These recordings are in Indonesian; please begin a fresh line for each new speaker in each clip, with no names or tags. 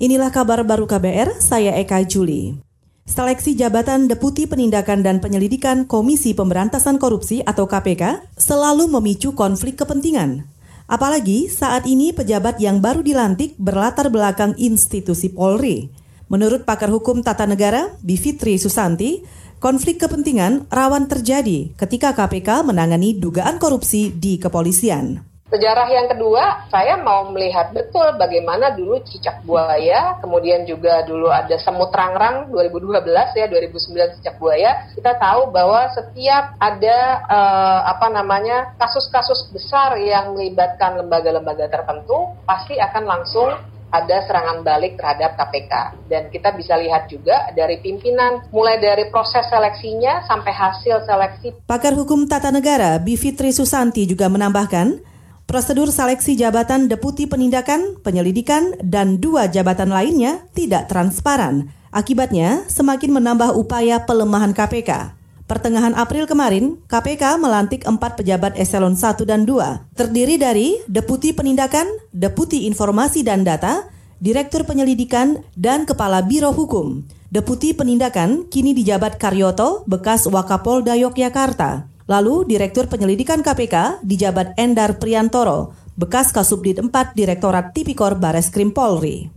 Inilah kabar baru KBR, saya Eka Juli. Seleksi jabatan Deputi Penindakan dan Penyelidikan Komisi Pemberantasan Korupsi atau KPK selalu memicu konflik kepentingan. Apalagi saat ini pejabat yang baru dilantik berlatar belakang institusi Polri. Menurut pakar hukum tata negara, Bivitri Susanti, konflik kepentingan rawan terjadi ketika KPK menangani dugaan korupsi di kepolisian.
Sejarah yang kedua, saya mau melihat betul bagaimana dulu cicak buaya, kemudian juga dulu ada semut rangrang 2012 ya, 2009 cicak buaya. Kita tahu bahwa setiap ada uh, apa namanya kasus-kasus besar yang melibatkan lembaga-lembaga tertentu, pasti akan langsung ada serangan balik terhadap KPK. Dan kita bisa lihat juga dari pimpinan, mulai dari proses seleksinya sampai hasil seleksi.
Pakar Hukum Tata Negara Bivitri Susanti juga menambahkan, Prosedur seleksi jabatan Deputi Penindakan, Penyelidikan, dan dua jabatan lainnya tidak transparan. Akibatnya, semakin menambah upaya pelemahan KPK. Pertengahan April kemarin, KPK melantik empat pejabat eselon 1 dan 2, terdiri dari Deputi Penindakan, Deputi Informasi dan Data, Direktur Penyelidikan, dan Kepala Biro Hukum. Deputi Penindakan kini dijabat Karyoto, bekas Wakapolda Yogyakarta. Lalu Direktur Penyelidikan KPK dijabat Endar Priantoro, bekas Kasubdit 4 Direktorat Tipikor Bareskrim Polri.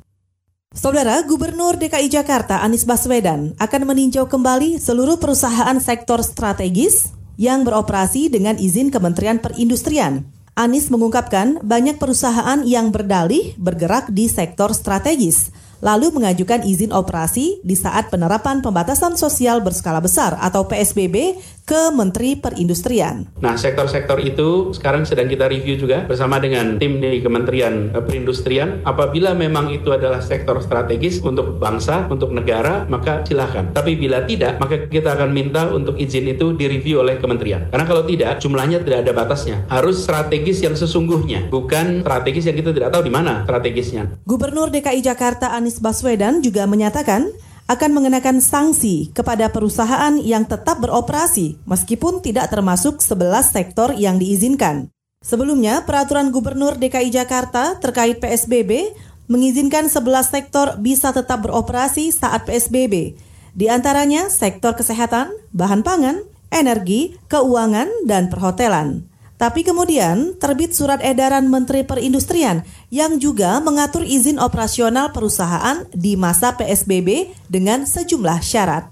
Saudara Gubernur DKI Jakarta Anies Baswedan akan meninjau kembali seluruh perusahaan sektor strategis yang beroperasi dengan izin Kementerian Perindustrian. Anies mengungkapkan banyak perusahaan yang berdalih bergerak di sektor strategis, lalu mengajukan izin operasi di saat penerapan pembatasan sosial berskala besar atau PSBB ke Menteri Perindustrian.
Nah, sektor-sektor itu sekarang sedang kita review juga bersama dengan tim di Kementerian Perindustrian. Apabila memang itu adalah sektor strategis untuk bangsa, untuk negara, maka silakan. Tapi bila tidak, maka kita akan minta untuk izin itu direview oleh kementerian. Karena kalau tidak, jumlahnya tidak ada batasnya. Harus strategis yang sesungguhnya, bukan strategis yang kita tidak tahu di mana strategisnya.
Gubernur DKI Jakarta Anies Anies Baswedan juga menyatakan akan mengenakan sanksi kepada perusahaan yang tetap beroperasi meskipun tidak termasuk 11 sektor yang diizinkan. Sebelumnya, peraturan Gubernur DKI Jakarta terkait PSBB mengizinkan 11 sektor bisa tetap beroperasi saat PSBB. Di antaranya sektor kesehatan, bahan pangan, energi, keuangan, dan perhotelan. Tapi kemudian terbit surat edaran Menteri Perindustrian yang juga mengatur izin operasional perusahaan di masa PSBB dengan sejumlah syarat.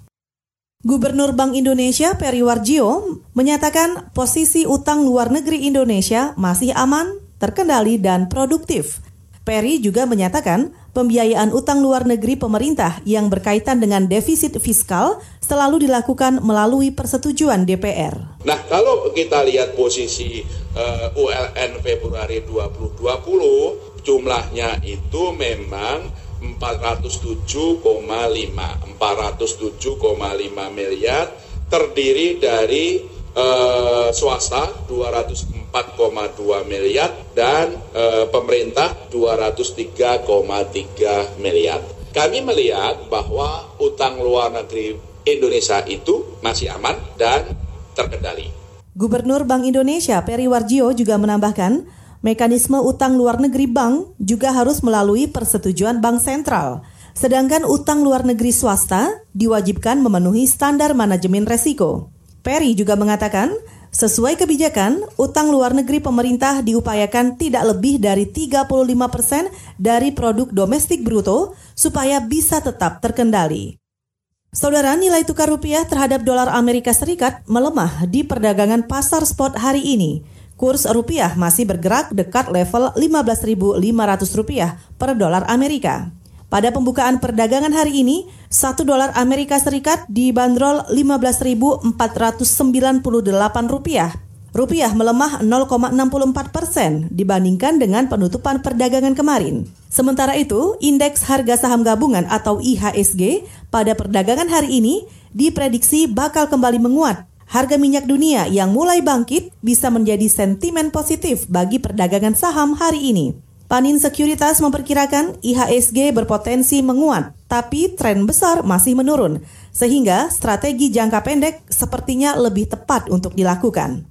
Gubernur Bank Indonesia Peri Warjio menyatakan posisi utang luar negeri Indonesia masih aman, terkendali, dan produktif. Peri juga menyatakan pembiayaan utang luar negeri pemerintah yang berkaitan dengan defisit fiskal selalu dilakukan melalui persetujuan DPR.
Nah, kalau kita lihat posisi uh, eh, ULN Februari 2020, jumlahnya itu memang 407,5 407,5 miliar terdiri dari uh, swasta 204,2 miliar dan uh, pemerintah 203,3 miliar. Kami melihat bahwa utang luar negeri Indonesia itu masih aman dan terkendali.
Gubernur Bank Indonesia Peri Warjio juga menambahkan, mekanisme utang luar negeri bank juga harus melalui persetujuan bank sentral. Sedangkan utang luar negeri swasta diwajibkan memenuhi standar manajemen resiko. Peri juga mengatakan, sesuai kebijakan, utang luar negeri pemerintah diupayakan tidak lebih dari 35 persen dari produk domestik bruto supaya bisa tetap terkendali. Saudara, nilai tukar rupiah terhadap dolar Amerika Serikat melemah di perdagangan pasar spot hari ini. Kurs rupiah masih bergerak dekat level 15.500 rupiah per dolar Amerika. Pada pembukaan perdagangan hari ini, 1 dolar Amerika Serikat dibanderol 15.498 rupiah. Rupiah melemah 0,64 persen dibandingkan dengan penutupan perdagangan kemarin. Sementara itu, indeks harga saham gabungan atau IHSG pada perdagangan hari ini diprediksi bakal kembali menguat. Harga minyak dunia yang mulai bangkit bisa menjadi sentimen positif bagi perdagangan saham hari ini. Panin Sekuritas memperkirakan IHSG berpotensi menguat, tapi tren besar masih menurun, sehingga strategi jangka pendek sepertinya lebih tepat untuk dilakukan.